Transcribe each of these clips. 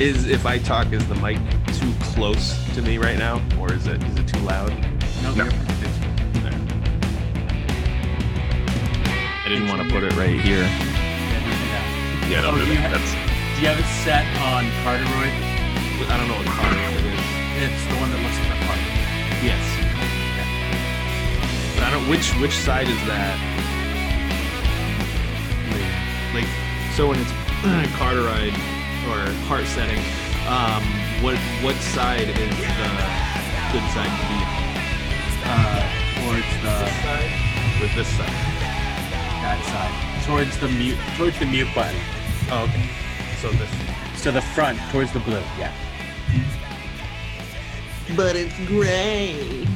Is if I talk, is the mic too close to me right now, or is it is it too loud? No, No. I didn't want to put it right here. Yeah, no, Oh, do you that. ha- that's Do you have it set on cardioid? I don't know what car it is. It's the one that looks like a part. Yes. But I don't. Which which side is that? Like, like so when it's cardioid or heart setting, um, what what side is the good side to be Uh, towards the on? with this side? that side. Towards the mute. Towards the mute button. Oh, okay. So this. So the front, towards the blue. Yeah. But it's gray.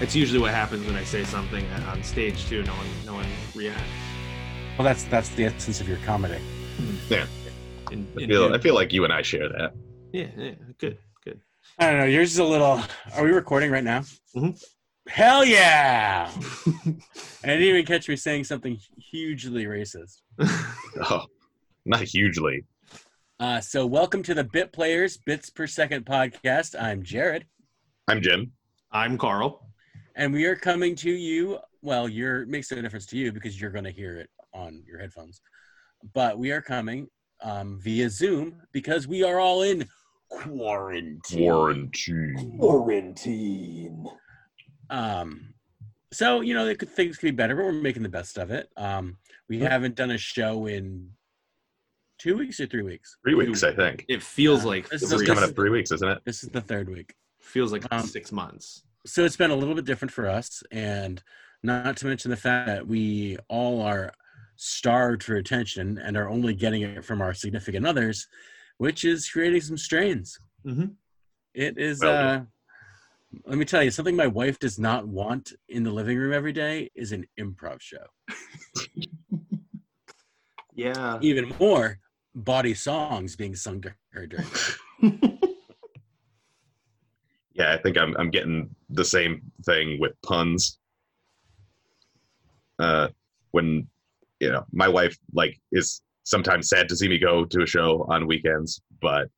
It's usually what happens when I say something on stage too. No one, no one reacts. Well, that's that's the essence of your comedy. In, I feel due- I feel like you and I share that. yeah, yeah, good, good. I don't know. Yours is a little. Are we recording right now? Mhm. Hell yeah! And I didn't even catch me saying something hugely racist. Oh, not hugely. Uh, so, welcome to the Bit Players Bits Per Second podcast. I'm Jared, I'm Jim. I'm Carl. and we are coming to you. Well, you're it makes no difference to you because you're going to hear it on your headphones. But we are coming um, via Zoom because we are all in quarantine. Quarantine. quarantine. Um, so you know, it could, things could be better, but we're making the best of it. Um, we haven't done a show in two weeks or three weeks. Three weeks, I think. It feels Uh, like this This is is three. coming up three weeks, isn't it? This is the third week, Feels like Um, six months. so it's been a little bit different for us, and not to mention the fact that we all are starved for attention and are only getting it from our significant others, which is creating some strains. Mhm. It is. Well, uh, let me tell you something. My wife does not want in the living room every day is an improv show. Yeah. even more body songs being sung to her during Yeah, I think I'm I'm getting the same thing with puns. Uh, when you know my wife like is sometimes sad to see me go to a show on weekends, but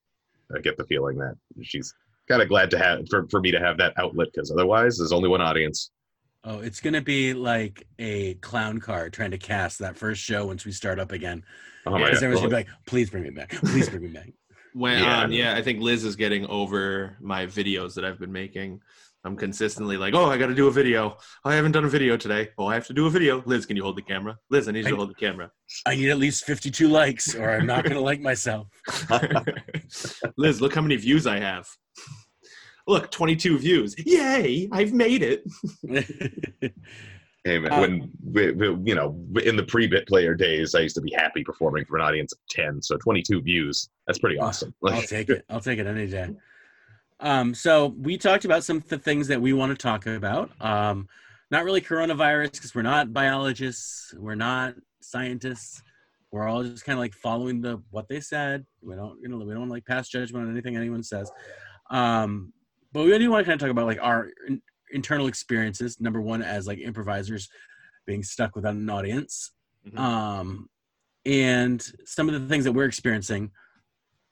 I get the feeling that she's kind of glad to have for, for me to have that outlet because otherwise there's only one audience. oh it's gonna be like a clown car trying to cast that first show once we start up again Oh my because God. everyone's gonna be like please bring me back please bring me back When Yeah. um yeah, I think Liz is getting over my videos that I've been making. I'm consistently like, oh, I got to do a video. I haven't done a video today. Oh, I have to do a video. Liz, can you hold the camera? Liz, I need you to hold the camera. i need at least 52 likes or i'm not gonna like myself Liz, look how many views I have. Look, 22 views. Yay! I've made it. Hey, man, Um, when we, we- you know in the pre-bit player days, I used to be happy performing for an audience of ten. So 22 views, that's pretty awesome. I'll take it. I'll take it any day. Um, so we talked about some of the things that we want to talk about. Um, not really coronavirus because we're not biologists, we're not scientists. We're all just kind of like following the what they said. We don't, you know, we don't like pass judgment on anything anyone says. Um, but we do want to kind of talk about like our in- internal experiences. Number one, as like improvisers, being stuck without an audience Mhm. um, and some of the things that we're experiencing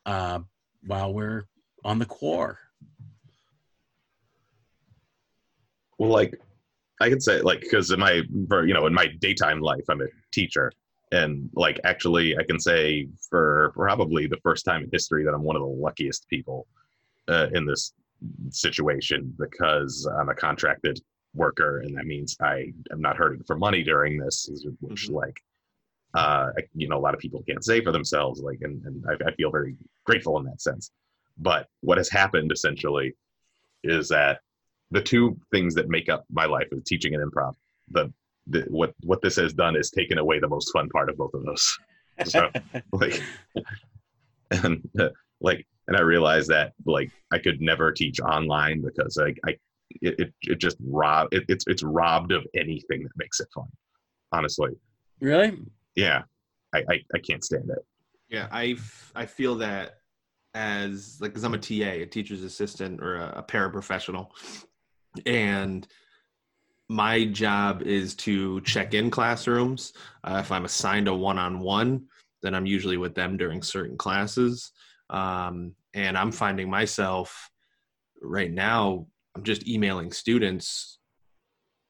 uh, while we're on the core. Well, like I could say like because in my for you know in my daytime life, I'm a teacher, and like actually I can say for probably the first time in history that I'm one of the luckiest people uh, in this situation because I'm a contracted worker, and that means I am not hurting for money during this, which Mhm. like uh, you know a lot of people can't say for themselves, like, and, and I, I feel very grateful in that sense. But what has happened essentially is that the two things that make up my life is teaching and improv. The, the what what this has done is taken away the most fun part of both of those. So like, and uh, like, and I realized that like I could never teach online because like I it it, it just rob it, it's it's robbed of anything that makes it fun. Honestly, really? yeah, I I, I can't stand it. Yeah, I I feel that as like because I'm a TA, a teacher's assistant or a, a paraprofessional, and my job is to check in classrooms. Uh, if I'm assigned a one-on-one, then I'm usually with them during certain classes. Um, and I'm finding myself right now, I'm just emailing students,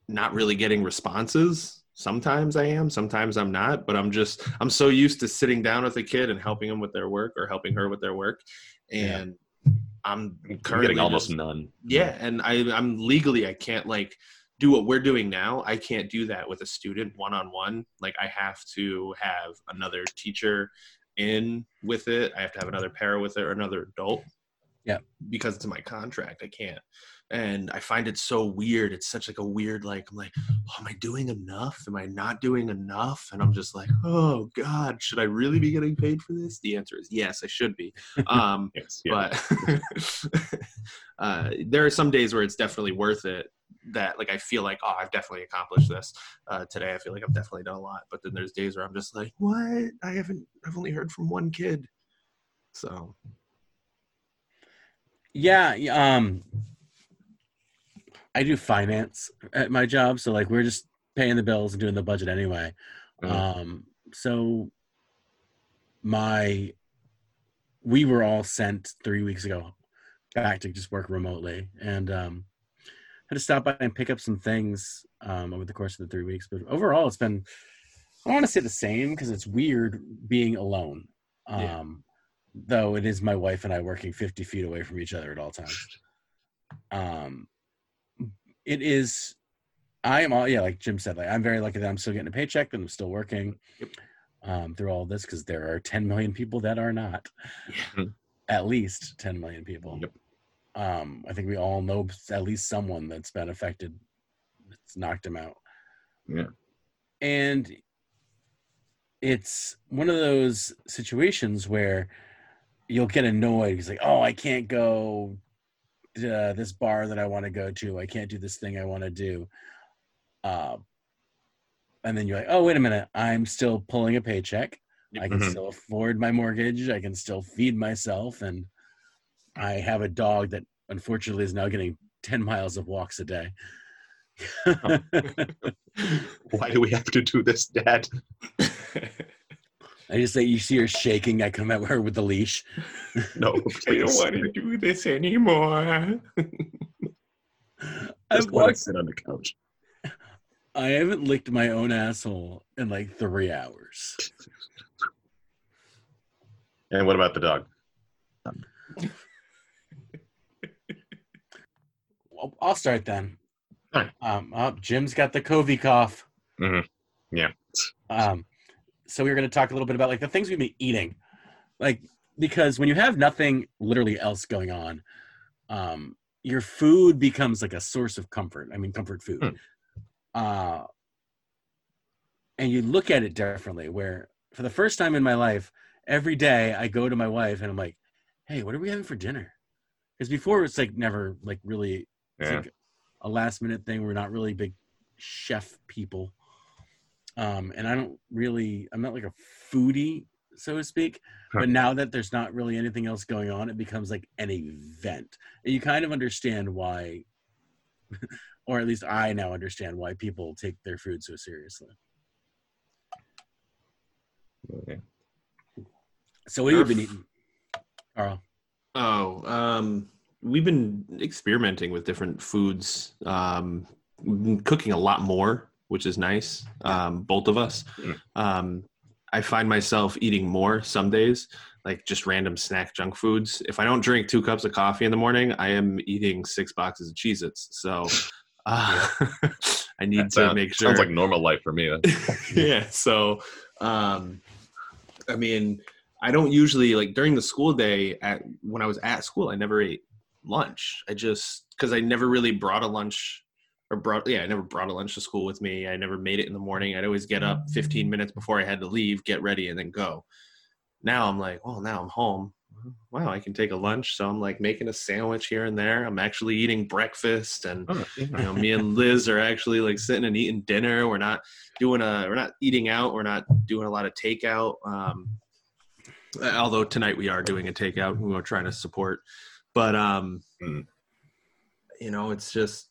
not really getting responses. Sometimes I am, sometimes I'm not, but I'm just, I'm so used to sitting down with a kid and helping them with their work or helping her with their work. And I'm I'm currently getting almost just- none. yeah and i i'm legally i can't like do what we're doing now. I can't do that with a student one-on-one. Like i have to have another teacher in with it. I have to have another para with it or another adult. Yeah. because it's in my contract. I can't and i find it so weird it's such like a weird like i'm like oh, am i doing enough? Am i not doing enough? And i'm just like oh god should i really be getting paid for this? The answer is yes i should be. Um Yes. Yeah. but uh, there are some days where it's definitely worth it that like i feel like oh i've definitely accomplished this uh, today. I feel like i've definitely done a lot but then there's days where i'm just like what? I haven't i've only heard from one kid. So Yeah, yeah, um I do finance at my job, so like we're just paying the bills and doing the budget anyway. Mhm. Um so my we were all sent 3 weeks ago back to just work remotely and um had to stop by and pick up some things um over the course of the 3 weeks, but overall it's been I want to say the same because it's weird being alone. Um Yeah. though it is my wife and I working 50 feet away from each other at all times. Um, it is, I am all, yeah, like Jim said, like I'm very lucky that I'm still getting a paycheck and I'm still working Yep. um, through all this because there are 10 million people that are not, yeah at least 10 million people. Yep. Um, I think we all know at least someone that's been affected, It's knocked him out. Yeah. And it's one of those situations where you'll get annoyed. He's like, "Oh, I can't go to this bar that I want to go to. I can't do this thing I want to do." Uh, and then you're like, "Oh, wait a minute! I'm still pulling a paycheck. I can Mhm. still afford my mortgage. I can still feed myself, and I have a dog that unfortunately is now getting ten miles of walks a day." Why do we have to do this, Dad? I just say you see her shaking. I come at her with the leash. No, please. to do this anymore I've Just walked, us sit on the couch. I haven't licked my own asshole in like three hours. And what about the dog? Well, I'll start then. Alright. Um, oh, Jim's got the Covey cough. Mhm. Yeah. Um, so we were going to talk a little bit about like the things we've been eating, like because when you have nothing literally else going on, um, your food becomes like a source of comfort. I mean, comfort food. Hmm. Uh, and you look at it differently. Where for the first time in my life, every day I go to my wife and I'm like, "Hey, what are we having for dinner?" Because before it's like never like really it's Yeah. like a last minute thing. We're not really big chef people. Um, and I don't really, I'm not like a foodie, so to speak. Huh. But now that there's not really anything else going on, it becomes like an event. And you kind of understand why, or at least I now understand why people take their food so seriously. Okay. So what have you been eating, Carl? Oh, um, we've been experimenting with different foods. Um, cooking a lot more, which is nice. Um, both of us. Um, I find myself eating more some days, like just random snack junk foods. If I don't drink two cups of coffee in the morning, I am eating six boxes of Cheez Its. So uh, I need That to sound- make sure. Sounds like normal life for me. yeah so um i mean i don't usually like during the school day at when i was at school i never ate lunch i just because i never really brought a lunch or brought yeah i never brought a lunch to school with me. I never made it in the morning. I'd always get up 15 minutes before i had to leave get ready and then go. Now i'm like well now i'm home. Wow i can take a lunch. So i'm like making a sandwich here and there. I'm actually eating breakfast and Oh, you know me and liz are actually like sitting and eating dinner. We're not doing a we're not eating out. We're not doing a lot of takeout. Um although tonight we are doing a takeout. We are trying to support. But um Mm. you know it's just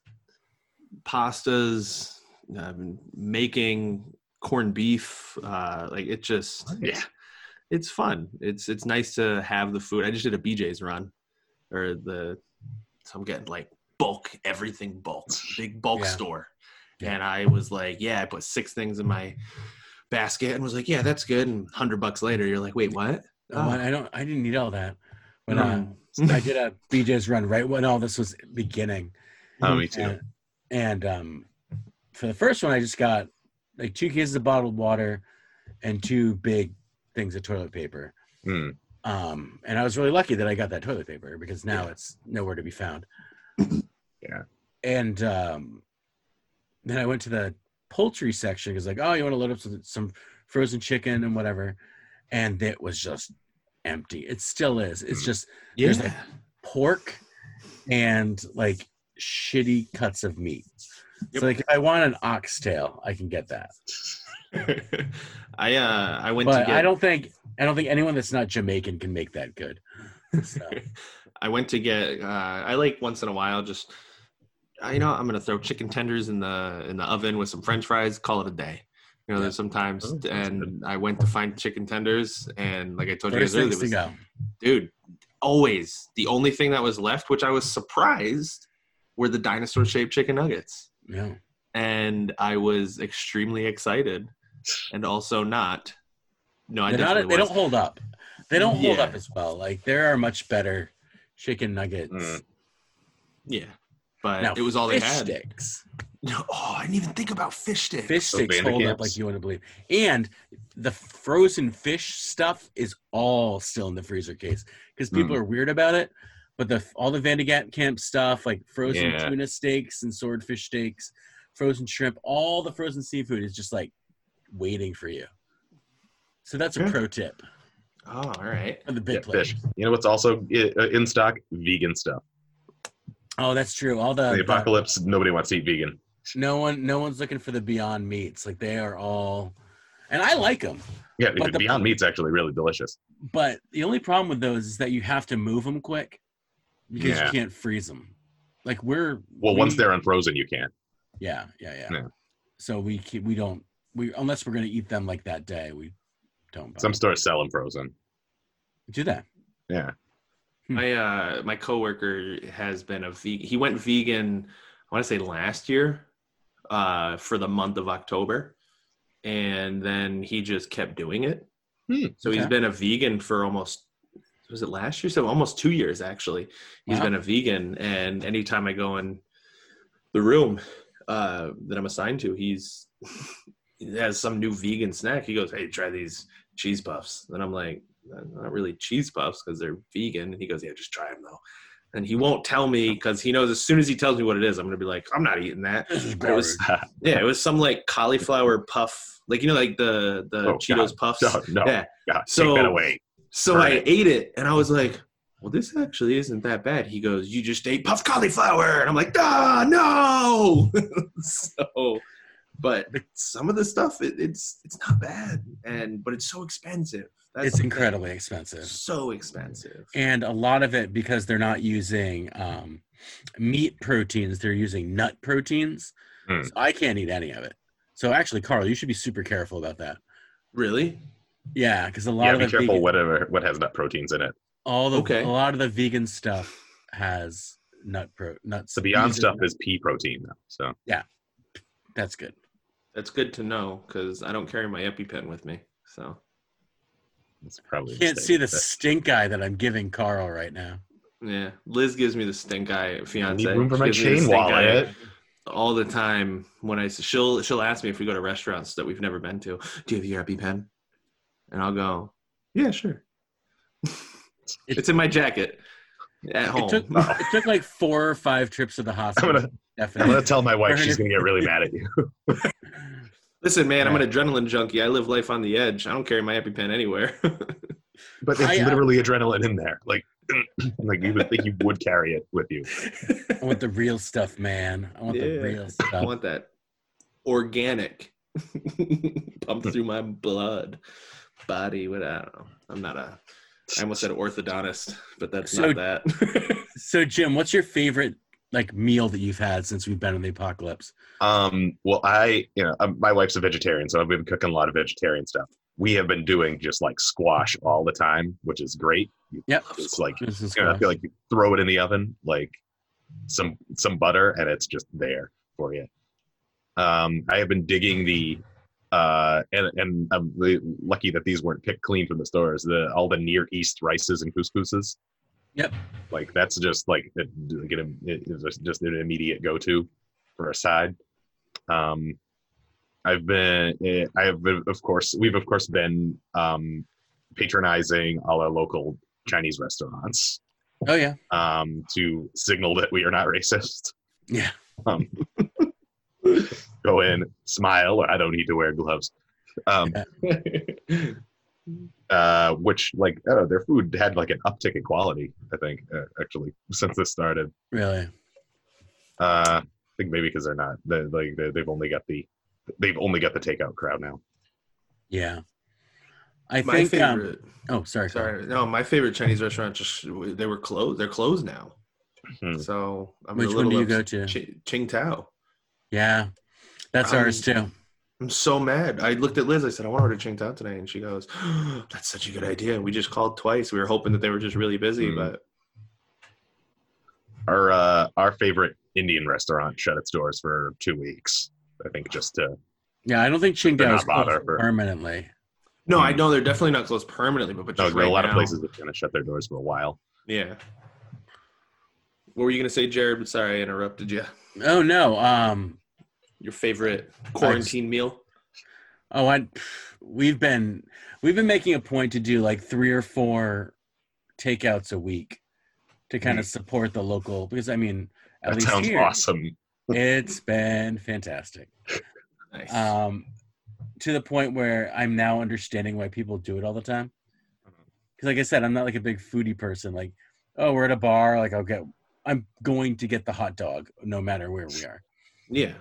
pastas um, making corned beef uh like it just yeah. it's fun. It's it's nice to have the food. I just did a BJ's run, or the so I'm getting like bulk everything bulk, big bulk Yeah. store, Yeah. and I was like, yeah, I put six things in my basket and was like, yeah, that's good. And hundred bucks later, you're like, wait, what? Oh, Oh. I don't. I didn't need all that. When Mm. uh, I did a BJ's run right when all this was beginning, Oh, me too. and, and um, for the first one, I just got like two cases of bottled water and two big things of toilet paper. Hmm. Um, and I was really lucky that I got that toilet paper because now Yeah. it's nowhere to be found. Yeah. And um, then I went to the poultry section because like, oh, you want to load up some, some frozen chicken and whatever, and it was just empty. It still is. It's Hmm. just Yeah. There's like pork and like shitty cuts of meat. Yep. So like if I want an oxtail, I can get that. I uh I went But to get I don't think I don't think anyone that's not Jamaican can make that good. So I went to get. Uh, I like once in a while just. uh, You know, I'm gonna throw chicken tenders in the in the oven with some French fries. Call it a day. You know, there's sometimes, Oh, and I went to find chicken tenders, and like I told you guys earlier, was, dude, always the only thing that was left, which I was surprised, were the dinosaur shaped chicken nuggets, Yeah. and I was extremely excited, and also not. No, I They're not, they don't hold up. They don't hold Yeah. up as well. Like there are much better chicken nuggets. Mm. Yeah, but Now, it was all they fish had. sticks. No, oh, I didn't even think about fish sticks. Fish Those sticks hold up like you want to believe. And the frozen fish stuff is all still in the freezer case because people Mm. are weird about it. But the all the Van de Kamp stuff, like frozen Yeah. tuna steaks and swordfish steaks, frozen shrimp, all the frozen seafood is just like waiting for you. So that's a Yeah. pro tip Oh, all right. for the big Yeah, fish. You know what's also uh, in stock? Vegan stuff. Oh, that's true. All the, the the- apocalypse, nobody wants to eat vegan. no one, no one's looking for the Beyond Meats. Like they are all, and I like them. Yeah, But the- Beyond Meat's actually really delicious. But the only problem with those is that you have to move them quick because Yeah. you can't freeze them. Like we're Well, once they're unfrozen, you can't. yeah, yeah, yeah, Yeah. So we keep, we don't we unless we're gonna eat them like that day we don't buy Some them. stores sell them frozen. do that. Yeah. Hmm. My uh, my coworker has been a vegan. He went vegan. I want to say last year, uh, for the month of October, and then he just kept doing it. Hmm, so he's been a vegan for almost was it last year? So almost two years actually. He's Wow. been a vegan, and anytime I go in the room uh, that I'm assigned to, he's he has some new vegan snack. He goes, "Hey, try these cheese puffs." And I'm like, "Not really cheese puffs because they're vegan." And he goes, "Yeah, just try them though." And he won't tell me because he knows as soon as he tells me what it is, I'm gonna be like, "I'm not eating that." This is But it was yeah, it was some like cauliflower puff, like you know, like the the Oh, Cheetos God. puffs. no, no. Yeah. God, So- take that away. So Burn I ate it and I was like, well, this actually isn't that bad. He goes, you just ate puff cauliflower. And I'm like, ah, no. so, but some of the stuff, it, it's it's not bad. And, but it's so expensive. That's It's the thing. incredibly expensive. So expensive. And a lot of it because they're not using um, meat proteins, they're using nut proteins. Hmm. So I can't eat any of it. So actually, Carl, you should be super careful about that. Really? Yeah, because a lot Yeah, of be the careful vegan, whatever what has nut proteins in it. all the Okay. a lot of the vegan stuff has nut pro nuts. The Beyond stuff nut- is pea protein though. So yeah, that's good. That's good to know because I don't carry my EpiPen with me. So, it's probably a Can't mistake, see the but stink eye that I'm giving Carl right now. yeah. Liz gives me the stink eye, I fiance. need room for my gives me the chain wallet. all the time when I she'll she'll ask me if we go to restaurants that we've never been to. Do you have your EpiPen? And I'll go, yeah, sure. it's in my jacket at home. It took it took like four or five trips to the I'm hospital. gonna I'm gonna tell my wife she's gonna get really mad at you. Listen, man, I'm an adrenaline junkie. I live life on the edge. I don't carry my EpiPen anywhere. But it's I, uh, literally adrenaline in there. Like like you would think you would carry it with you. I want the real stuff, man. I want the Yeah. real I want that organic pumped through my blood body. What I don't know. I'm not a. I almost said orthodontist, but that's So- not that. So, Jim, what's your favorite like meal that you've had since we've been in the apocalypse? Um, well, I, you know, um, my wife's a vegetarian, so I've been cooking a lot of vegetarian stuff. we have been doing just like squash all the time, which is great. Yep. It's like you know, I feel like you throw it in the oven, like some some butter, and it's just there for you. Um, I have been digging the, uh, and and I'm lucky that these weren't picked clean from the stores. The all the Near East rices and couscouses. Yep. Like that's just like get a, it is just- an immediate go to for a side. Um, I've been eh, I have been, of course we've of course been um, patronizing all our local Chinese restaurants Oh yeah. um, to signal that we are not racist. Yeah. Um, go in, smile. Or I don't need to wear gloves. Um, uh, which, like, I don't know, their food had like an uptick in quality. I think uh, actually since this started. Really. Uh, I think maybe because they're not they like they, they've only got the they've only got the takeout crowd now. Yeah. I my think. Um, favorite. oh, sorry. Carl. sorry, no, my favorite Chinese restaurant just they were closed. They're closed now. Hmm. So I'm a Which little one do you go to? Chi- Qing Tao. Yeah. That's Um, ours too. I'm so mad. I looked at Liz. I said, I want her to order Qing Tao today. And she goes, That's such a good idea. And we just called twice. We were hoping that they were just really busy, Hmm. but Our uh, our favorite Indian restaurant shut its doors for two weeks. I think just to Yeah, I don't think They're Qingdao is closed for- permanently. no, I Hmm. know they're definitely not closed permanently, but, but no, just there right a lot of places that are going to shut their doors for a while. Yeah. What were you gonna say, Jared? Sorry, I interrupted you. Oh no. Um. Your favorite quarantine meal? Oh, I. We've been we've been making a point to do like three or four takeouts a week to kind of support the local because I mean at That least sounds here awesome. it's been fantastic. Nice. um, to the point where I'm now understanding why people do it all the time. Because, like I said, I'm not like a big foodie person. Like, oh, we're at a bar, like I'll get, I'm going to get the hot dog no matter where we are. yeah.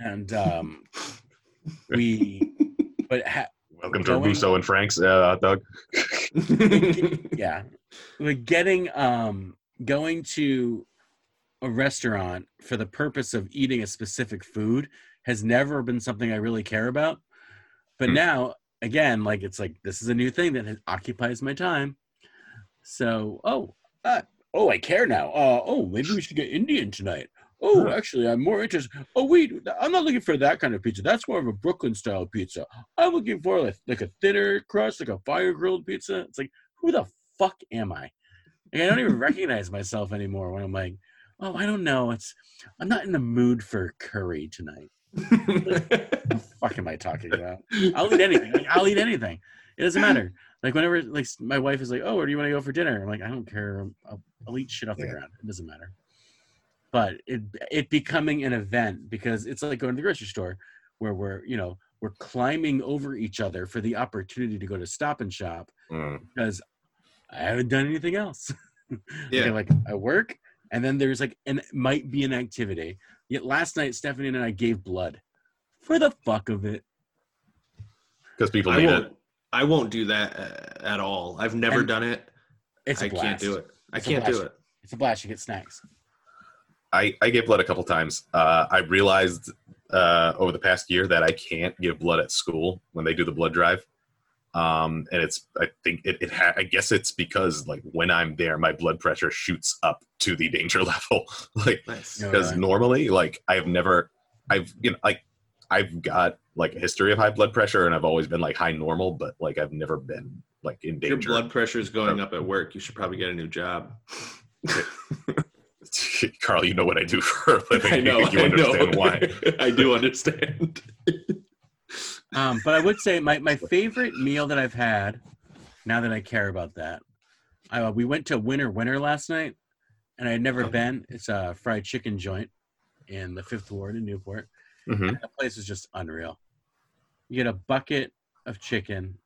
And um, we, but ha- Welcome to Russo and Frank's uh, hot dog. yeah, but getting um, going to a restaurant for the purpose of eating a specific food has never been something I really care about. But Hmm. now, again, like it's like this is a new thing that has, occupies my time. So, oh, uh, oh, I care now. Uh, oh, maybe we should get Indian tonight. Oh, actually, I'm more interested. Oh, wait, I'm not looking for that kind of pizza. That's more of a Brooklyn style pizza. I'm looking for like, like a thinner crust, like a fire grilled pizza. It's like, who the fuck am I? Like, I don't even recognize myself anymore when I'm like, oh, I don't know. It's I'm not in the mood for curry tonight. What the fuck am I talking about? I'll eat anything. Like, I'll eat anything. It doesn't matter. Like whenever like my wife is like, "Oh, where do you want to go for dinner?" I'm like, "I don't care. I'll, I'll eat shit off the Yeah. ground. It doesn't matter." But it it becoming an event because it's like going to the grocery store where we're you know we're climbing over each other for the opportunity to go to Stop and Shop Mm. because I haven't done anything else. Yeah. Okay, like I work, and then there's like and it might be an activity. Yet last night, Stephanie and I gave blood for the fuck of it. Because people I need won't. it. I won't do that uh, at all. I've never And- done it. It's a I blast. can't do it. I It's can't do it. It's a blast. You get snacks. I, I gave blood a couple times. Uh, I realized uh, over the past year that I can't give blood at school when they do the blood drive. Um, and it's I think it, it ha- I guess it's because like when I'm there, my blood pressure shoots up to the danger level. like Nice. Because Right. normally like I've never I've you know like I've got like a history of high blood pressure and I've always been like high normal, but like I've never been like in danger. Your blood pressure is going up at work. You should probably get a new job. Carl, you know what I do for a living. I know. you I understand know. why. I do understand. Um, but I would say my, my favorite meal that I've had, now that I care about that, I, we went to Winner Winner last night, and I had never Oh. been. It's a fried chicken joint in the Fifth Ward in Newport. hmm That place is just unreal. You get a bucket of chicken,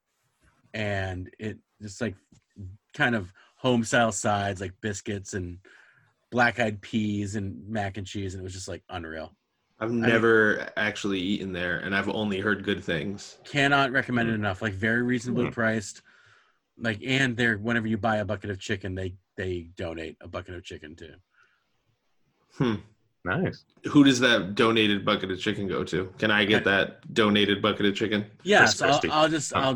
and it just like kind of home style sides like biscuits and black eyed peas and mac and cheese, and it was just like unreal. I've never actually eaten there, and I've only heard good things. Cannot recommend Mm. it enough. Like very reasonably Mm. priced. Like and they're whenever you buy a bucket of chicken, they they donate a bucket of chicken too. Hmm. Nice. Who does that donated bucket of chicken go to? Can I get that donated bucket of chicken? Yeah, Chris so I'll, Christie. I'll just I'll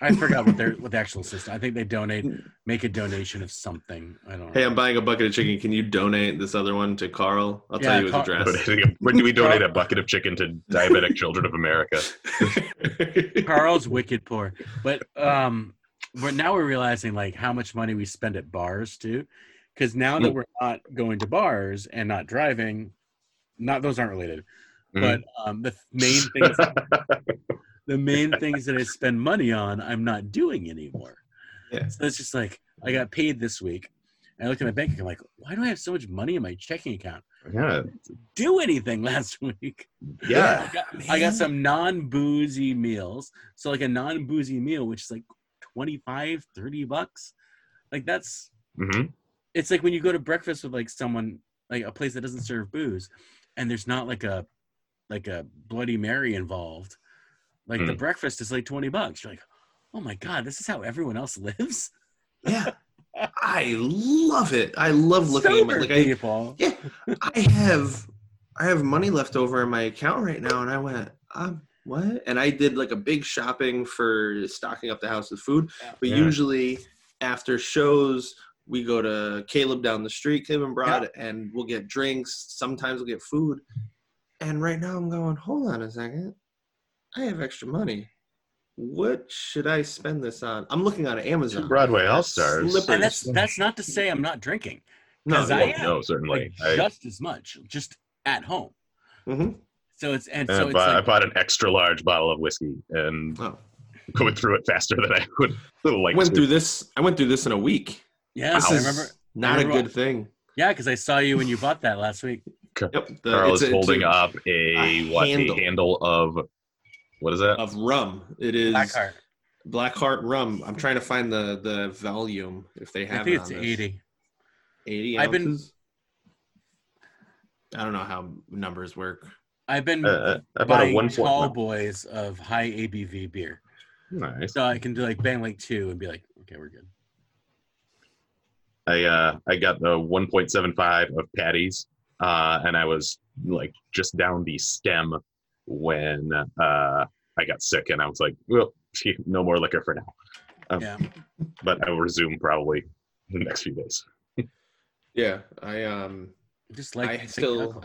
I forgot what their what the actual system. I think they donate, make a donation of something. I don't. Hey, know. I'm buying a bucket of chicken. Can you donate this other one to Carl? I'll tell you his Carl- address. When do we donate a bucket of chicken to diabetic children of America? Carl's wicked poor, but um, we're now we're realizing like how much money we spend at bars too, because now that we're not going to bars and not driving, not those aren't related, but um, the main things, the main things that I spend money on, I'm not doing anymore. Yeah. So it's just like I got paid this week. And I looked at my bank account, I'm like, why do I have so much money in my checking account? yeah, Do anything last week? yeah. I got, I got some non-boozy meals. So like a non-boozy meal, which is like 25, 30 bucks. Like that's hmm it's like when you go to breakfast with like someone like a place that doesn't serve booze and there's not like a like a bloody mary involved. Like the Mm. breakfast is like 20 bucks. You're like, "Oh my god, this is how everyone else lives?" yeah, I love it. I love looking at my Sober like. I, yeah, I have I have money left over in my account right now, and I went, um, what? And I did like a big shopping for stocking up the house with food. But Yeah. usually after shows, we go to Caleb down the street, Caleb and Broad, and we'll get drinks. Sometimes we'll get food. And right now I'm going, hold on a second. I have extra money. What should I spend this on? I'm looking on Amazon. Broadway All Stars. And that's that's not to say I'm not drinking. No, 'Cause I Well, am. no, certainly. Like, I, just as much, just at home. hmm So it's and I so it's bought, I bought an extra large bottle of whiskey and Oh. going through it faster than I would like. went to. through this. I went through this in a week. yeah, This I is remember. not I a remember- good thing. Yeah, because I saw you when you bought that last week. Yep. The, Carl it's is a- it's holding a- up a, a what handle. a handle of what is that? of rum. It is Blackheart. Blackheart rum. I'm trying to find the the volume if they have I think it it's on this. 80. 80 I've been- I don't know how numbers work. I've been Uh, I bought a buying one tall point. boys of high ABV beer, Nice. so I can do like bang like two and be like, okay, we're good. I uh I got the 1.75 of patties, uh, and I was like just down the stem when uh I got sick, and I was like, well, no more liquor for now. Um, Yeah. But I will resume probably in the next few days. Yeah, I um Just like I still.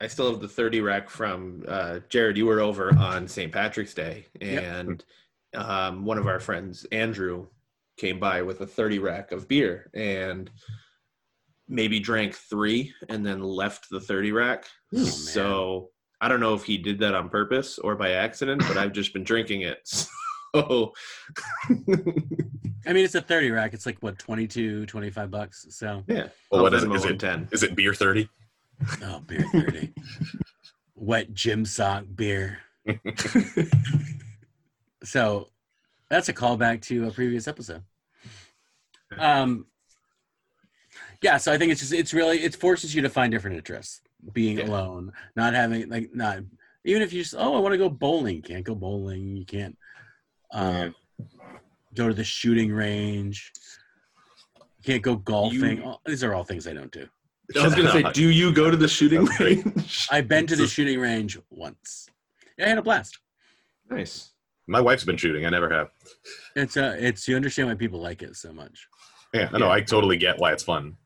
I still have the 30 rack from uh Jared you were over on St. Patrick's Day Yep. and um one of our friends Andrew came by with a 30 rack of beer and maybe drank 3 and then left the 30 rack. Oh, so I don't know if he did that on purpose or by accident, but I've just been drinking it. So I mean, it's a 30 rack. It's like what 22, 25 bucks. So yeah. Well, what I'll is it? Venmo Is him it 10? is it beer 30? oh, beer 30. Wet gym sock beer. So that's a callback to a previous episode. Um, yeah, so I think it's just it's really it forces you to find different interests. Being Yeah. alone, not having like not even if you just oh I want to go bowling, you can't go bowling. You can't um, go to the shooting range. You can't go golfing. You- All- These are all things I don't do. I was gonna say, do you go to the shooting range? I've been to the shooting range once. Yeah, I had a blast. nice. My wife's been shooting. I never have. It's uh, it's you understand why people like it so much. Yeah, I know. Yeah. I totally get why it's fun.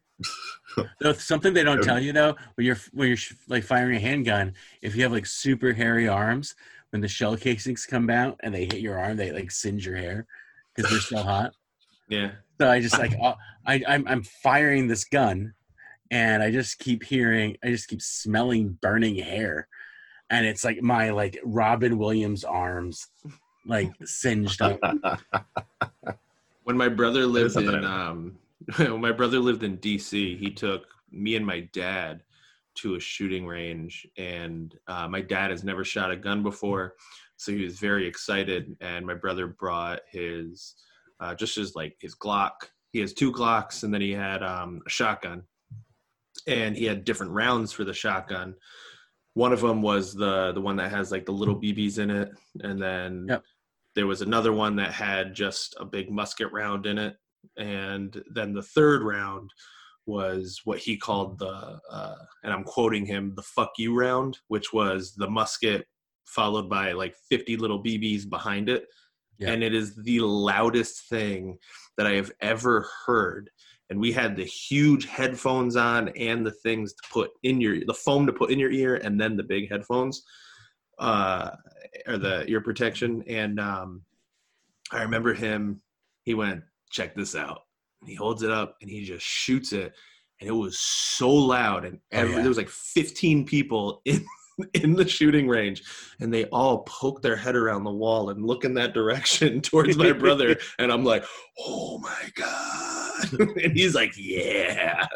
Though something they don't tell you though, when you're when you're like firing a handgun, if you have like super hairy arms, when the shell casings come out and they hit your arm, they like singe your hair because they're so hot. Yeah. So I just like uh, I I'm I'm firing this gun, and I just keep hearing, I just keep smelling burning hair, and it's like my like Robin Williams arms, like singed up. When my brother lived something in um when my brother lived in DC, he took me and my dad to a shooting range and uh, my dad has never shot a gun before so he was very excited and my brother brought his uh, just his like his glock. He has two glocks and then he had um, a shotgun and he had different rounds for the shotgun. One of them was the the one that has like the little bb's in it and then Yep. there was another one that had just a big musket round in it and then the third round was what he called the uh, and i'm quoting him the fuck you round which was the musket followed by like 50 little bb's behind it Yeah. and it is the loudest thing that I have ever heard. And we had the huge headphones on and the things to put in your the foam to put in your ear, and then the big headphones, uh, or the ear protection. And um, I remember him. He went, "Check this out." And he holds it up and he just shoots it, and it was so loud. And Oh, yeah. there was like 15 people in in the shooting range and they all poke their head around the wall and look in that direction towards my brother and i'm like oh my god and he's like yeah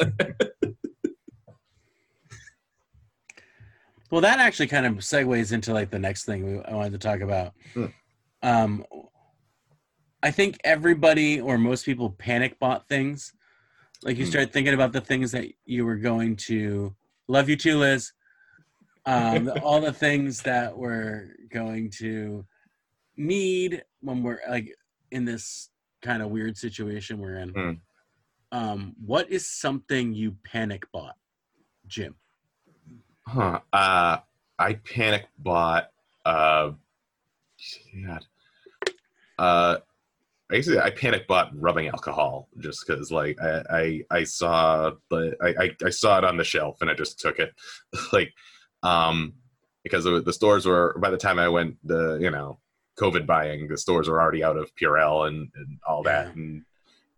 Well, that actually kind of segues into like the next thing we, I wanted to talk about. Hmm. Um, I think everybody or most people panic bought things. Like you Hmm. start thinking about the things that you were going to love you too, Liz. Um, all the things that we're going to need when we're like in this kind of weird situation we're in. Hmm. Um, what is something you panic bought, Jim? Huh. Uh, I panic bought. Uh, God. Uh, I guess I panic bought rubbing alcohol just because, like, I, I I saw the I, I saw it on the shelf and I just took it, like, um, because the stores were by the time I went the you know COVID buying the stores were already out of Purell and and all that and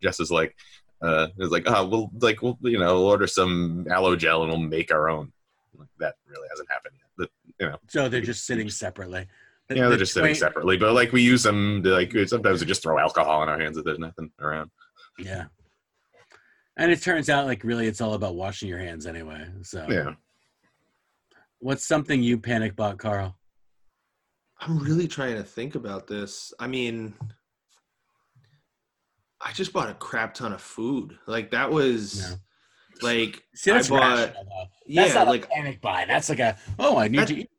Jess is like. Uh, it was like, oh, we'll like, we'll, you know, we'll order some aloe gel and we'll make our own. Like, that really hasn't happened yet. But, So they're just sitting separately. The- yeah, they're just sitting twain- separately. But like we use them to like sometimes we just throw alcohol in our hands if there's nothing around. Yeah. And it turns out like really it's all about washing your hands anyway. So Yeah. what's something you panic bought, Carl? i'm really trying to think about this i mean i just bought a crap ton of food like that was Yeah. like See, that's I bought- rational though. yeah that's not like a panic buy. That's like a oh I need That- to eat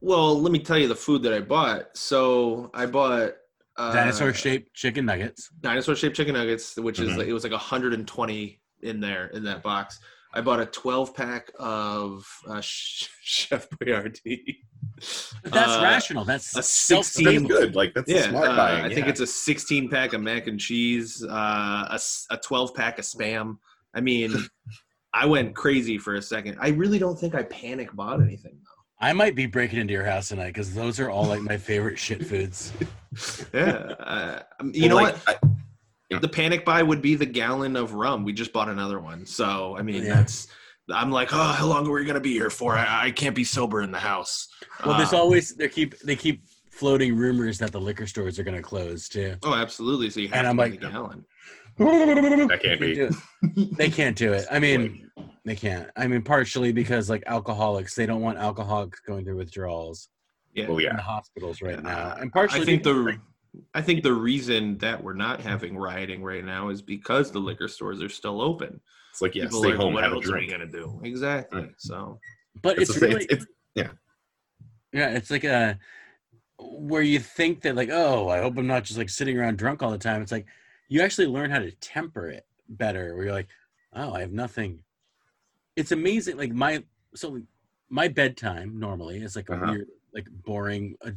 well let me tell you the food that i bought so i bought uh, dinosaur shaped chicken nuggets. dinosaur shaped chicken nuggets, which is Mhm. like, it was like 120 in there in that box. I bought a 12 pack of uh, Chef Boyardee. That's Uh, rational. That's a 16 That's good. Like that's Yeah, smart uh, buying. I think it's a 16 pack of mac and cheese, uh, a 12 pack of spam. I mean, I went crazy for a second. I really don't think I panic bought anything though. I might be breaking into your house tonight because those are all like my favorite shit foods. Yeah, uh, um, you know Well, what? like, I- the panic buy would be the gallon of rum. We just bought another one. So, I mean, Yeah. that's, I'm like, oh, how long are we going to be here for? I, I can't be sober in the house. Well, there's Uh, always they keep they keep floating rumors that the liquor stores are going to close too. Oh, absolutely. So you have And to I'm like- the gallon. that can't be. do. They can't do it. I mean, they can't. I mean, partially because like alcoholics, they don't want alcoholics going through withdrawals Yeah. Well, in the hospitals right now, Uh, and partially I think because- the I think the reason that we're not having rioting right now is because the liquor stores are still open. It's like yeah, People stay are like, home, what have a else are we gonna do? Exactly. Right. So but It's it's, really it's- it's- yeah, it's like a where you think that like oh, I hope I'm not just like sitting around drunk all the time. It's like you actually learn how to temper it better. Where you're like, oh, I have nothing. It's amazing. Like my so my bedtime normally is like a Uh-huh. weird, like boring, uh,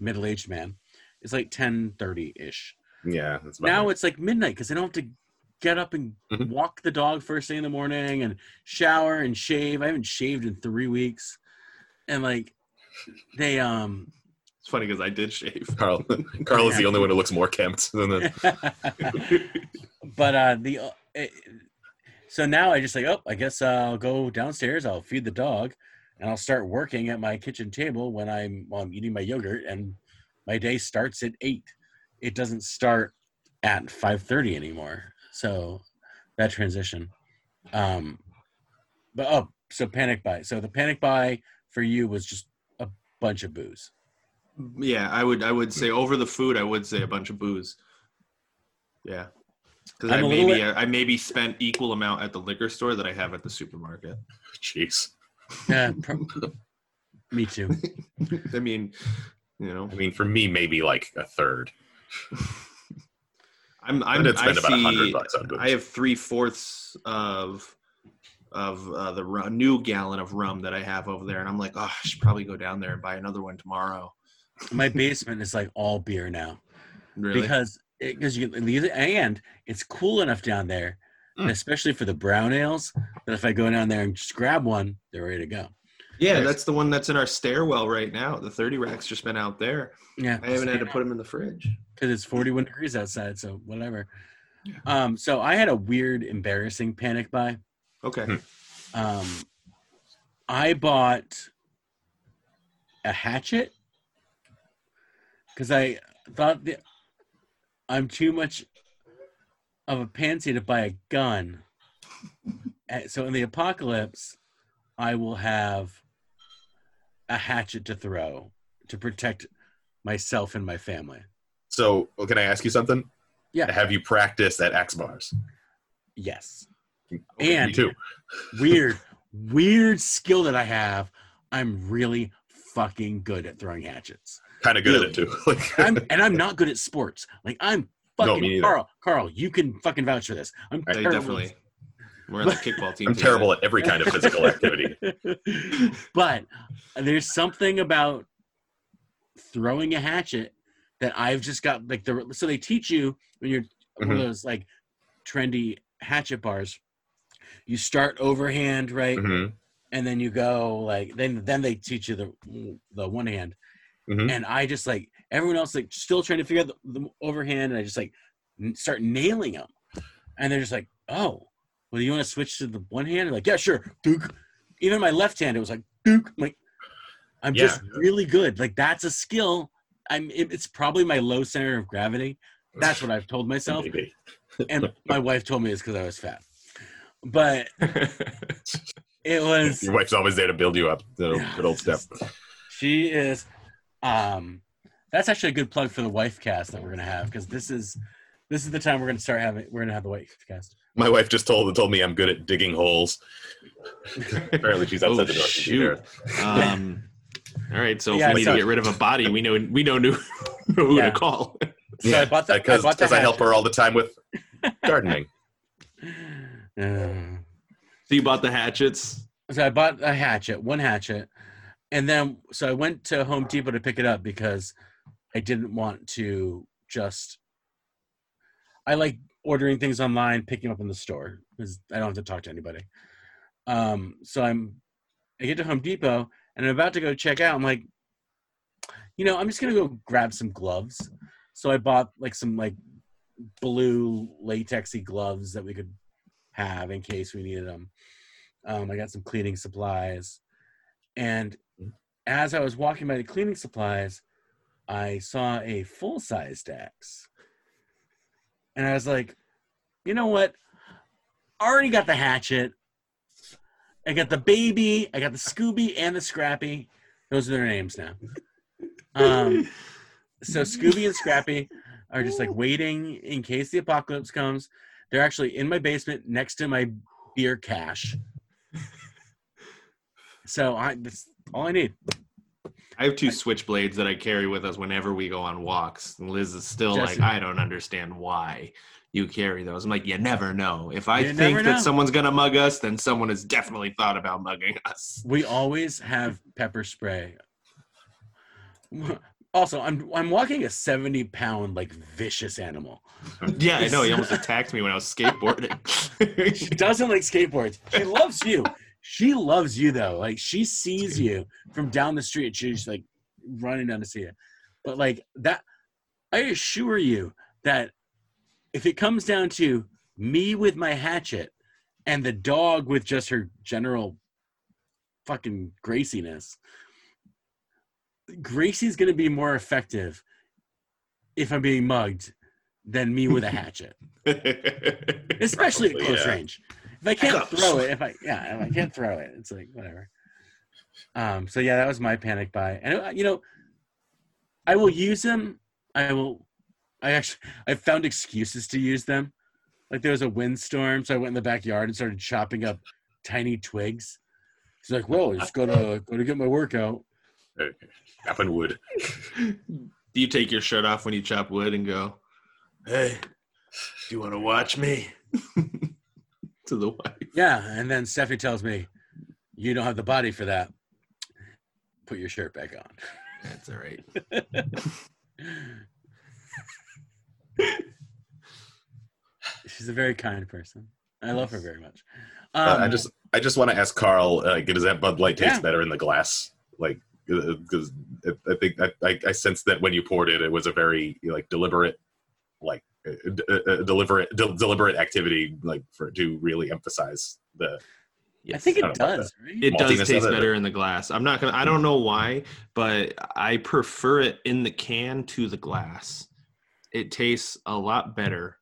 middle-aged man. It's like ten thirty ish. yeah. That's now it's like midnight because I don't have to get up and Mhm. walk the dog first thing in the morning and shower and shave. I haven't shaved in three weeks, and like they um. it's funny because I did shave. Carl. Carl is the only one who looks more kempt than the. but uh the uh, it, so now I just like oh I guess I'll go downstairs. I'll feed the dog, and I'll start working at my kitchen table when I'm I'm eating my yogurt, and my day starts at eight. It doesn't start at five thirty anymore. So that transition. Um, but oh, so panic buy. So the panic buy for you was just a bunch of booze. Yeah, I would I would say over the food I would say a bunch of booze. Yeah. Because I I'm little maybe I maybe spent equal amount at the liquor store that I have at the supermarket. Jeez. Yeah, pro- me too. I mean, you know, I mean, for me, maybe like a third. I'm I I'm did I spend about hundred see bucks on. I have three fourths of of uh, the ru- new gallon of rum that I have over there, and I'm like, oh, I should probably go down there and buy another one tomorrow. My basement is like all beer now. Really? because because you can use it and it's cool enough down there, and Mm. especially for the brown ales, that if I go down there and just grab one, they're ready to go. yeah, Nice. that's the one that's in our stairwell right now. The 30 rack's just been out there. Yeah, I haven't had to put them in the fridge. because it's 41 degrees outside, so whatever. Yeah. Um, so I had a weird, embarrassing panic buy. Okay. Hmm. Um, I bought a hatchet because I thought that I'm too much of a pansy to buy a gun. Eh, so in the apocalypse, I will have a hatchet to throw to protect myself and my family. So, well, can I ask you something? Yeah. Have you practiced at X bars? Yes. Okay, And- me too. weird, weird skill that I have. I'm really fucking good at throwing hatchets. Kind of good at it too. Like, I'm, and I'm not good at sports. Like I'm fucking me neither. Carl. Carl, you can fucking vouch for this. I'm They terrible. definitely. We're on the kickball team. I'm together. terrible at every kind of physical activity. but there's something about throwing a hatchet that I've just got like the so they teach you when you're one of Mhm. those like trendy hatchet bars. You start overhand, right? hmm and then you go like then then they teach you the the one hand Mhm. and i just like everyone else like still trying to figure out the, the overhand and i just like n- start nailing them and they're just like oh well you want to switch to the one hand I'm like yeah sure duke even my left hand it was like duke I'm like i'm Yeah. just really good like that's a skill i'm it, it's probably my low center of gravity that's what i've told myself and my wife told me it's because i was fat but it was Your wife's always there to build you up. The good old step. She is. Um, that's actually a good plug for the wife cast that we're gonna have because this is this is the time we're gonna start having. We're gonna have the wife cast. My wife just told told me I'm good at digging holes. Apparently, she's outside Oh, the door. shoot. Um, all right, so Yeah, if we need so- to get rid of a body, we know we know who, who Yeah. to call. So I bought the. because I, bought I help her all the time with gardening. Uh, So you bought the hatchets. so I bought a hatchet, one hatchet, and then so I went to Home Depot to pick it up because I didn't want to just. I like ordering things online, picking up in the store because I don't have to talk to anybody. Um, so I'm, I get to Home Depot and I'm about to go check out. I'm like, you know, I'm just gonna go grab some gloves. So I bought like some like blue latexy gloves that we could have in case we needed them. Um, I got some cleaning supplies, and as I was walking by the cleaning supplies, I saw a full sized axe, and I was like, you know what? I already got the hatchet. I got the baby. I got the Scooby and the Scrappy. Those are their names now. Um, so Scooby and Scrappy are just like waiting in case the apocalypse comes. They're actually in my basement next to my beer cache. So I that's all I need. I have two switchblades that I carry with us whenever we go on walks. And Liz is still Jesse. like, I don't understand why you carry those. I'm like, you never know. If I You think never that know. someone's gonna mug us, then someone has definitely thought about mugging us. We always have pepper spray. Also, I'm I'm walking a 70 pound like vicious animal. Yeah, I know. He almost attacked me when I was skateboarding. She doesn't like skateboards. She loves you. She loves you though. Like she sees you from down the street. She's like running down to see you. But like that, I assure you that if it comes down to me with my hatchet and the dog with just her general fucking graciness, Gracie's gonna be more effective if I'm being mugged than me with a hatchet especially at close yeah. range. If I can't throw it, if I yeah, if I can't throw it, it's like whatever. Um. So yeah, that was my panic buy, and uh, you know, I will use them. I will. I actually I found excuses to use them. Like there was a windstorm, so I went in the backyard and started chopping up tiny twigs. It's like, well, just gotta gotta get my workout. Chopping wood. Do you take your shirt off when you chop wood and go, "Hey, do you want to watch me?" to the wife. Yeah, and then Stephanie tells me, "You don't have the body for that. Put your shirt back on." That's all right. She's a very kind person. I love her very much. Uh, I Um, just I just want to ask Carl, uh, does that Bud Light taste Yeah. better in the glass? Like, because I think I, I, I sense that when you poured it, it was a very like deliberate, like uh, uh, uh, Uh, uh, deliberate del- deliberate activity, like for to really emphasize the. I think it don't know does. Right? It does taste better in the glass. I'm not gonna. I don't know why, but I prefer it in the can to the glass. It tastes a lot better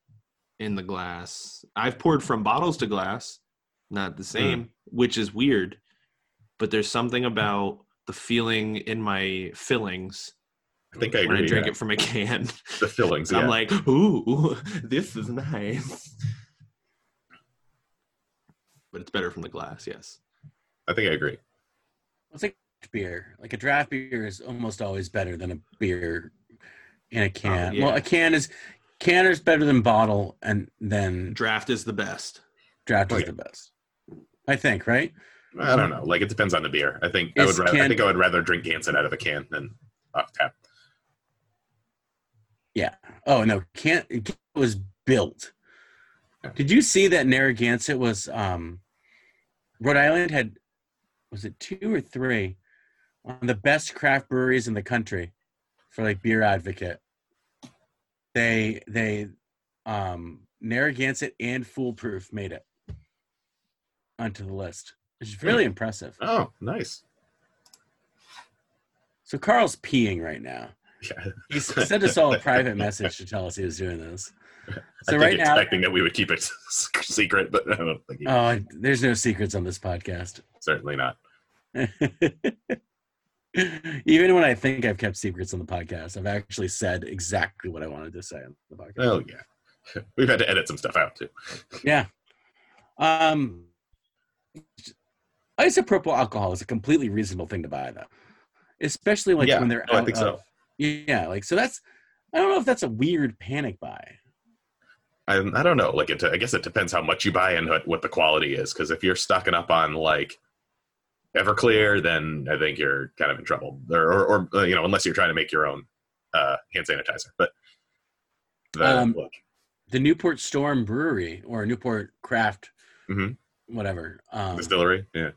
in the glass. I've poured from bottles to glass, not the same, mm. which is weird. But there's something about the feeling in my fillings I think I agree. when. I drink yeah. it from a can. The fillings. Yeah. I'm like, ooh, this is nice. But it's better from the glass, yes. I think I agree. It's like beer. Like a draft beer is almost always better than a beer in a oh, can. yeah. Well, a can is can is better than bottle, and then Draft is the best. draft Oh, is yeah. the best. I think, right? I don't know. Like it depends on the beer. I think I would. Rather, I think I would rather drink Gansett out of a can than off tap. Yeah. Oh no, can't it was built. Did you see that Narragansett was um Rhode Island had was it two or three on the best craft breweries in the country for like beer advocate. They they um Narragansett and Foolproof made it onto the list. Which is really impressive. Oh, nice. So Carl's peeing right now. Yeah. He sent us all a private message to tell us he was doing this. I So think right now, expecting that we would keep it secret, but I don't think he, Oh, there's no secrets on this podcast. certainly not. Even when I think I've kept secrets on the podcast, I've actually said exactly what I wanted to say on the podcast. Oh yeah, we've had to edit some stuff out too. Yeah. Um, isopropyl alcohol is a completely reasonable thing to buy, though, especially like Yeah, when they're no, I out think so. Yeah, like so that's. I don't know if that's a weird panic buy. I, I don't know. Like it, I guess it depends how much you buy and what, what the quality is. Because if you're stocking up on like Everclear, then I think you're kind of in trouble. Or, or, or uh, you know, unless you're trying to make your own uh, hand sanitizer. But the, Um, look, The Newport Storm Brewery or Newport Craft, Mhm. whatever. Um, distillery, yeah,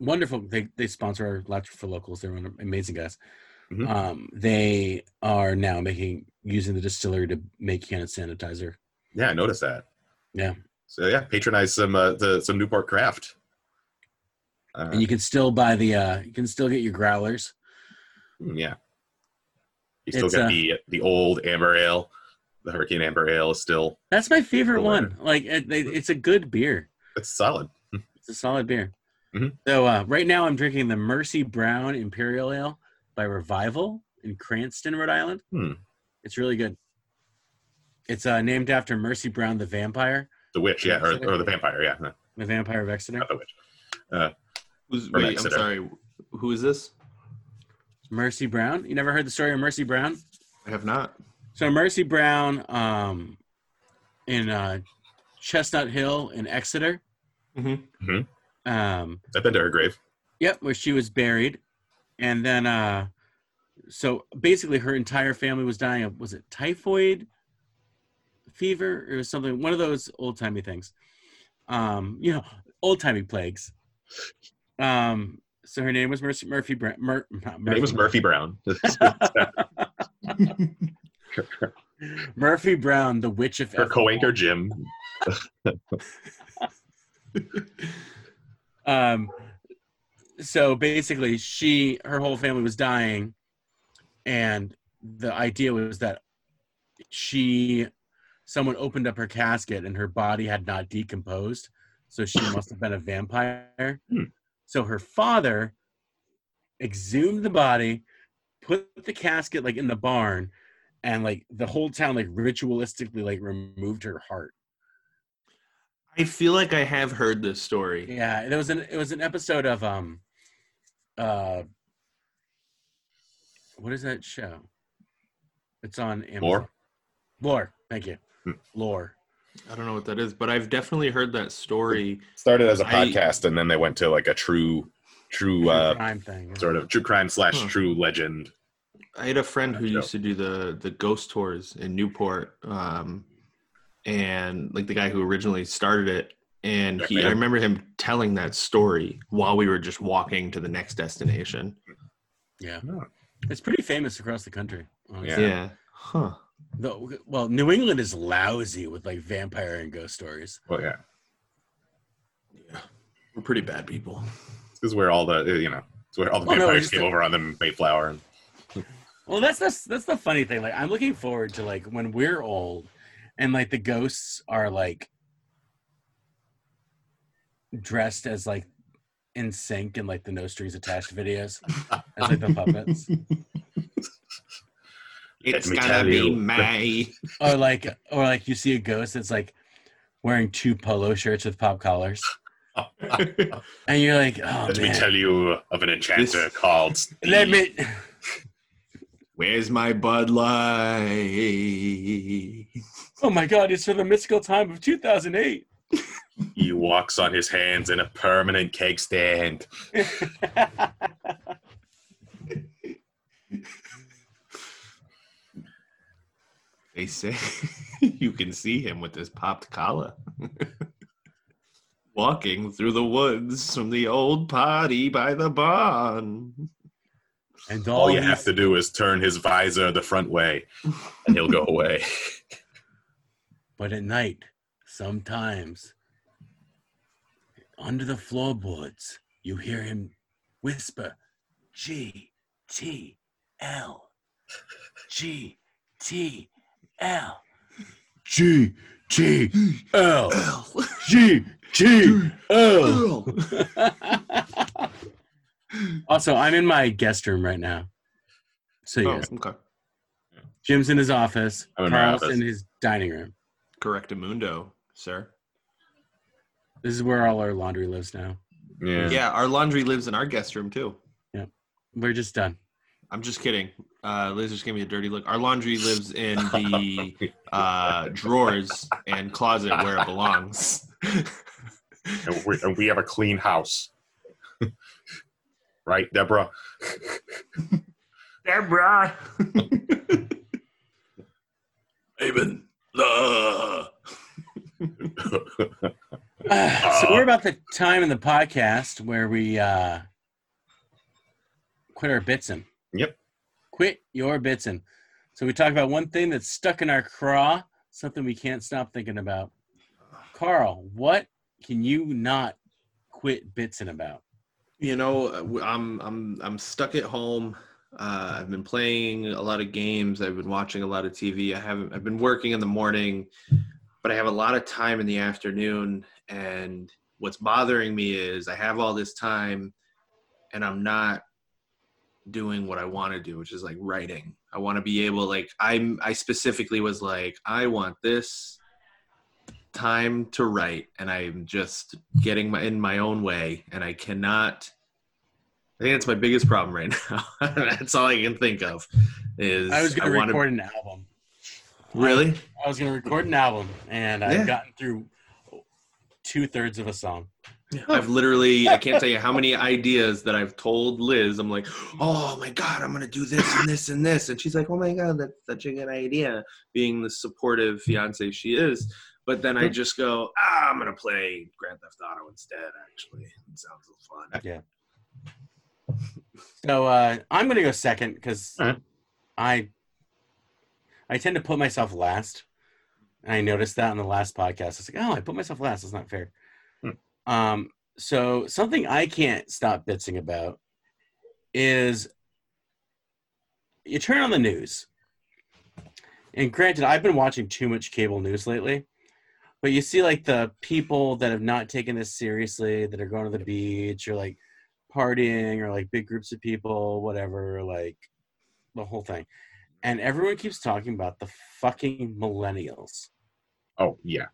wonderful. They they sponsor our Latch for Locals. They're amazing guys. Mhm. Um, they are now making using the distillery to make hand sanitizer. yeah, I noticed that. Yeah. So yeah, patronize some uh, the some Newport Craft. Uh, And you can still buy the uh, you can still get your growlers. Mm, Yeah. You still It's, got uh, the the old amber ale. The Hurricane Amber Ale is still That's my favorite one. Like it, it- it's a good beer. it's solid. It's a solid beer. Mhm. So uh, right now I'm drinking the Mercy Brown Imperial Ale by Revival in Cranston, Rhode Island. Hmm. It's really good. It's uh, named after Mercy Brown the vampire, The witch, yeah, or, or the vampire, yeah, no, the vampire of Exeter. not the witch. Who's, From wait, I'm sorry. Who is this? Mercy Brown. You never heard the story of Mercy Brown? I have not. So Mercy Brown, um, in uh, Chestnut Hill in Exeter. Mm-hmm. Um, I've been to her grave. Yep, where she was buried, and then uh, so basically her entire family was dying of was it typhoid fever or something? One of those old timey things. Um, you know, old timey plagues. Um, so her name was Mercy Murphy Brown. Mur- not Her name was Murphy Brown. Murphy Brown, the witch of her co-anchor Jim. um so basically she her whole family was dying and the idea was that she someone opened up her casket and her body had not decomposed so she must have been a vampire Hmm. so her father exhumed the body put the casket like in the barn and like the whole town like ritualistically like removed her heart I feel like I have heard this story. Yeah, it was an it was an episode of um uh what is that show? It's on Amazon. Lore? Lore, thank you. Hmm. Lore. I don't know what that is, but I've definitely heard that story. Started as a podcast, and then they went to like a true, true True uh, crime thing. sort of true crime slash Huh. true legend I had a friend who Gotcha. used to do the the ghost tours in Newport, um, and like the guy who originally started it. And he, I remember him telling that story while we were just walking to the next destination. Yeah. Oh. It's pretty famous across the country. honestly. Yeah. Yeah. Huh. The, well, New England is lousy with like vampire and ghost stories. Well, yeah, Yeah. We're pretty bad people. this is where all the you know, it's where all the Well, no, vampires just came the- over on the Mayflower. And, Well, that's that's that's the funny thing. Like, I'm looking forward to like when we're old, and like the ghosts are like dressed as like NSYNC and like the no strings attached videos as like the puppets, It's me gonna be you. May. or like or like you see a ghost that's like wearing two polo shirts with pop collars, and you're like, oh Let me tell you of an enchanter This- called. let me. Where's my Bud Light? Oh my god, it's for the mystical time of 2008. He walks on his hands in a permanent keg stand. They say you can see him with his popped collar. Walking through the woods from the old party by the barn. and All you have to do is turn his visor the front way, and he'll go away. But at night, sometimes, under the floorboards, you hear him whisper, G T L. G T L. G T L. G T L. Also, I'm in my guest room right now. So, Oh, yes, okay. Jim's in his office, I'm in my Carl's office. in his dining room. Correctamundo, sir. This is where all our laundry lives now. Yeah. Yeah, our laundry lives in our guest room too. Yeah. We're just done. I'm just kidding. Uh, Liz just gave me a dirty look. Our laundry lives in the uh, drawers and closet where it belongs. and, we, and we have a clean house. right, Deborah? Deborah. Amen. Uh. so we're about the time in the podcast where we uh, quit our bitsin. Yep. Quit your bitsin. So we talk about one thing that's stuck in our craw, something we can't stop thinking about. Carl, what can you not quit bitsin about? You know, I'm I'm I'm stuck at home. Uh, I've been playing a lot of games. I've been watching a lot of TV. I haven't. I've been working in the morning, but I have a lot of time in the afternoon. And what's bothering me is I have all this time, and I'm not doing what I want to do, which is like writing. I want to be able, like, I'm. I specifically was like, I want this time to write, and I'm just getting my in my own way, and I cannot. I think that's my biggest problem right now. that's all I can think of. Is I was going to record an album. Really? I was going to record an album, and Yeah. I've gotten through two thirds of a song. I've literally, I can't tell you how many ideas that I've told Liz. I'm like, oh my God, I'm going to do this and this and this. And she's like, oh my God, that's such a good idea, being the supportive fiance she is. But then I just go, ah, I'm going to play Grand Theft Auto instead, actually. It sounds fun. Yeah. So uh, I'm going to go second because Alright. I I tend to put myself last. I noticed that on the last podcast. I was like, oh, I put myself last. That's not fair. Hmm. Um, so something I can't stop bitsing about is you turn on the news. And granted, I've been watching too much cable news lately, but you see like the people that have not taken this seriously, that are going to the beach or like partying or like big groups of people, whatever, like the whole thing. And everyone keeps talking about the fucking millennials. Oh, yeah.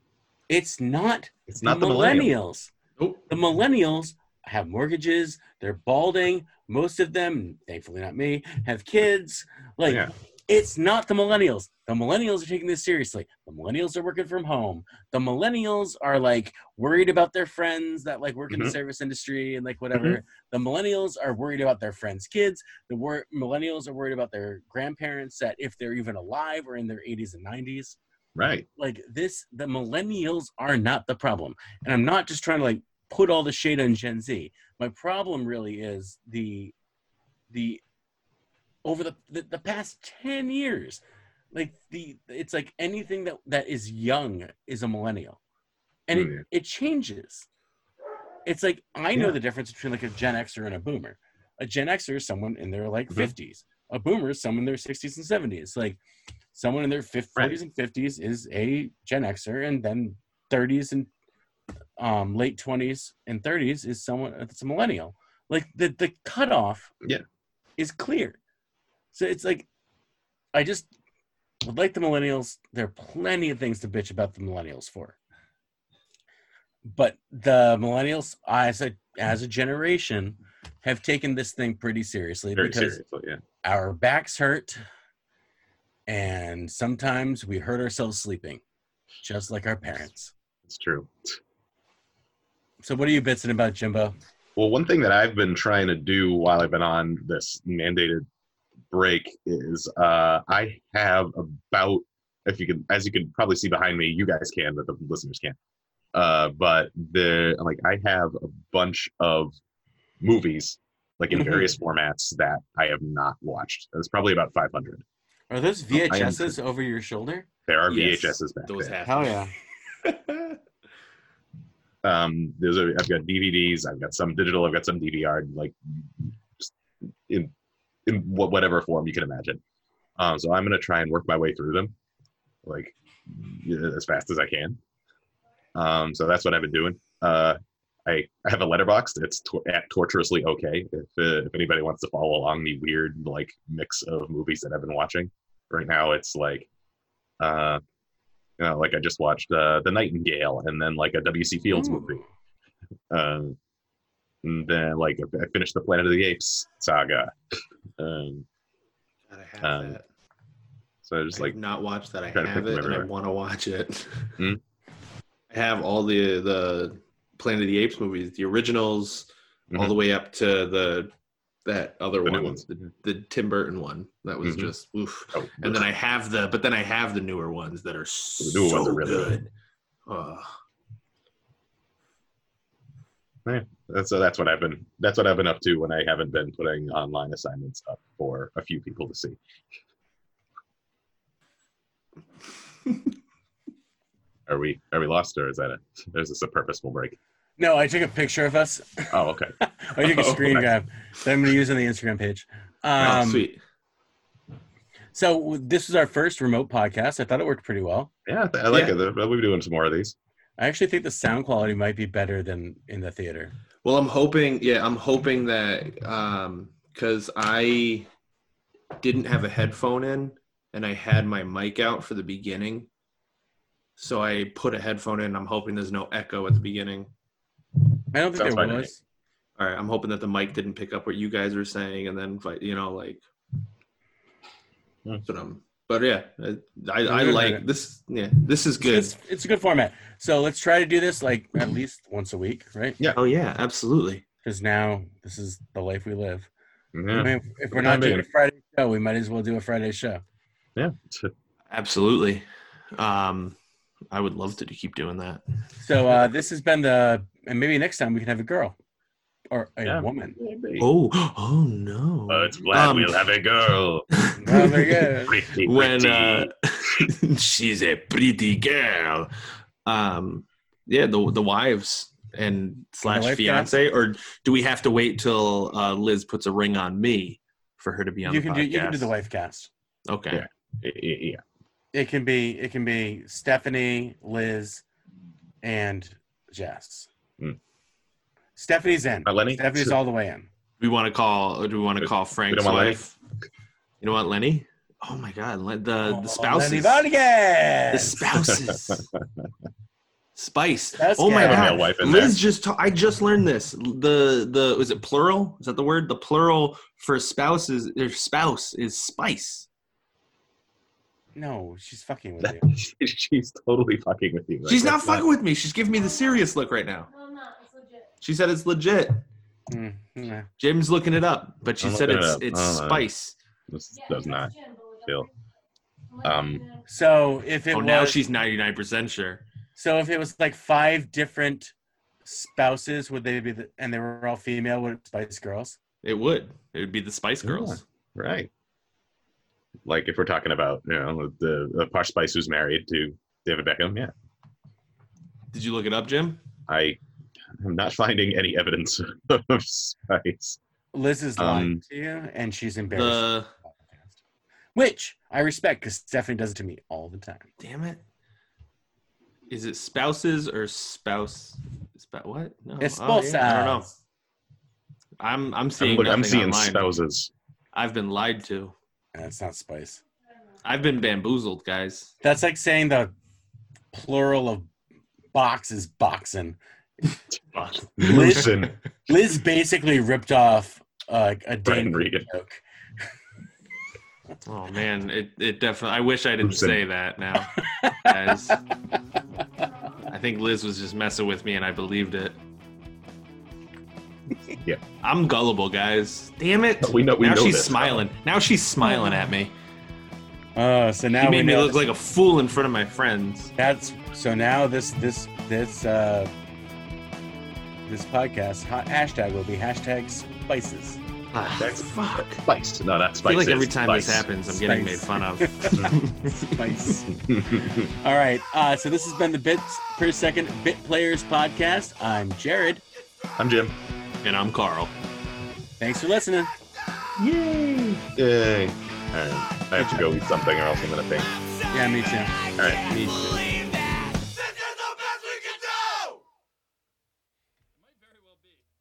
It's not It's the not the millennial. millennials. Nope. The millennials have mortgages, they're balding. Most of them, thankfully not me, have kids. Like Yeah. It's not the millennials. The millennials are taking this seriously. The millennials are working from home. The millennials are like worried about their friends that like work in the Mhm. service industry and like whatever. The millennials are worried about their friends' kids. The wor- millennials are worried about their grandparents that if they're even alive or in their 80s and 90s. Right. Like this, the millennials are not the problem. And I'm not just trying to like put all the shade on Gen Z. My problem really is the the over the, the, the past 10 years like the it's like anything that that is young is a millennial and Mm, it, it changes it's like i know Yeah. the difference between like a gen xer and a boomer a gen xer is someone in their like Mhm. 50s a boomer is someone in their 60s and 70s like someone in their 50s Right. and 50s is a gen xer and then 30s and um, late 20s and 30s is someone that's a millennial like the the cutoff Yeah. is clear so it's like i just would like the millennials there are plenty of things to bitch about the millennials for but the millennials as a as a generation have taken this thing pretty seriously Very because seriously. Yeah. our backs hurt and sometimes we hurt ourselves sleeping just like our parents It's true. so what are you bitching about jimbo Well, one thing that I've been trying to do while I've been on this mandated break is uh, I have about, if you can, as you can probably see behind me, you guys can, but the listeners can't. Uh, but the like, I have a bunch of movies, like in Mhm. various formats that I have not watched. It's probably about 500. are those I am- over your shoulder There are Yes, VHSs back Those there. have hell yeah um there's a i've got dvds i've got some digital i've got some dvr like just in in wha- whatever form you can imagine um so i'm going to try and work my way through them like as fast as i can um so that's what i've been doing uh I, I have a Letterboxd. It's tor- at torturously okay. If uh, if anybody wants to follow along the weird like mix of movies that I've been watching, right now it's like, uh, you know, like I just watched uh, The Nightingale and then like a W.C. Fields Ooh. movie. Um, and then like I finished the Planet of the Apes saga. Um, God, I have Um, that. so I just I like not watched that. I have it, and I want to watch it. Hmm? I have all the the Planet of the Apes movies, the originals, all Mhm. the way up to the that other The one, the, the Tim Burton one. That was Mhm. just oof. oh, And then I have the, but then I have the newer ones that are so The newer ones are really good. Ugh. that's so that's what I've been that's what I've been up to when I haven't been putting online assignments up for a few people to see. Are we are we lost or is that a is this a purposeful break? no i took a picture of us Oh, okay. i took a Oh, screen okay. grab that i'm going to use on the instagram page Oh, um, sweet. so this was our first remote podcast i thought it worked pretty well Yeah, I like Yeah. it. We'll be doing some more of these. I actually think the sound quality might be better than in the theater Well, I'm hoping, yeah, I'm hoping that um because I didn't have a headphone in and I had my mic out for the beginning. So I put a headphone in. I'm hoping there's no echo at the beginning. i don't think Sounds there fine to was All right, I'm hoping that the mic didn't pick up what you guys were saying, and then fi- you know, like, Hmm. that's what I'm. But yeah, I I, I like this. Yeah, this is good. It's, it's a good format. So let's try to do this like at least once a week, right? Yeah. Oh yeah, absolutely. Because now this is the life we live. I Yeah, mean, if we're Yeah, not doing a Friday show, we might as well do a Friday show. yeah. Absolutely. Um, I would love to keep doing that. So uh, this has been the, and maybe next time we can have a girl or a Yeah. woman. Oh, oh no. But glad Um, we'll have a girl. Oh, very good. Pretty, when uh, she's a pretty girl. Um, yeah, the the wives and slash wife fiance, or do we have to wait till uh, Liz puts a ring on me for her to be on You the can podcast? do you can do the wife cast. Okay. Yeah. Y- y- yeah. It can be it can be Stephanie, Liz, and Jess. Hmm. Stephanie's in. Uh, Lenny? Stephanie's all the way in. We want to call? Or do we want to call Frank's want Lenny? wife? You know what, Lenny? Oh my God, Len- the Oh, the spouses. Lenny Vargas! The spouses. Spice. That's oh my god. Male wife in Liz just ta- I just learned this. The the was it plural? Is that the word? The plural for spouses their spouse is spice. No, she's fucking with you. She's totally fucking with you. Like, She's not that's fucking with me. She's giving me the serious look right now. No, I'm not. It's legit. She said it's legit. Mm, nah. Jim's looking it up, but she I'm said looking it it's up. it's Oh, spice. This Yeah, does not. Jim, feel- um, So if it Oh, was now she's ninety nine percent sure. so if it was like five different spouses, would they be the, and they were all female? Would it Spice Girls? It would. It would be the Spice Yeah. Girls. Right. Like if we're talking about, you know, the, the Posh Spice who's married to David Beckham, yeah. Did you look it up, Jim? I am not finding any evidence of Spice. Liz is Um, lying to you, and she's embarrassed. The Which I respect because Stephanie does it to me all the time. damn it. Is it spouses or spouse? Sp- what? No. It's Oh, both yeah, I don't know. I'm I'm I'm, seeing I'm seeing online. spouses. I've been lied to. That's not Spice. I've been bamboozled, guys. That's like saying the plural of box is boxing. Listen, Liz basically ripped off uh, a Brian Dane Regan. joke. Oh man, it it definitely. I wish I didn't Listen. say that now, guys. I think Liz was just messing with me, and I believed it. Yeah. I'm gullible, guys. Damn it! We know- we now know she's this. smiling. Now she's smiling at me. Oh, so now She we made me know look like a fool in front of my friends. that's so now this this this uh this podcast ha- hashtag will be hashtag spices. Ah, That's fuck. Spice. No, not I feel like every time Spice. this happens, I'm getting made fun of. Spice. All right. Uh, so this has been the Bits Per Second Bit Players podcast. I'm Jared. I'm Jim. and I'm Carl. Thanks for listening. Yay! Yay! All right. I have to go eat something or else I'm gonna faint. Yeah, me too. All right. Me too.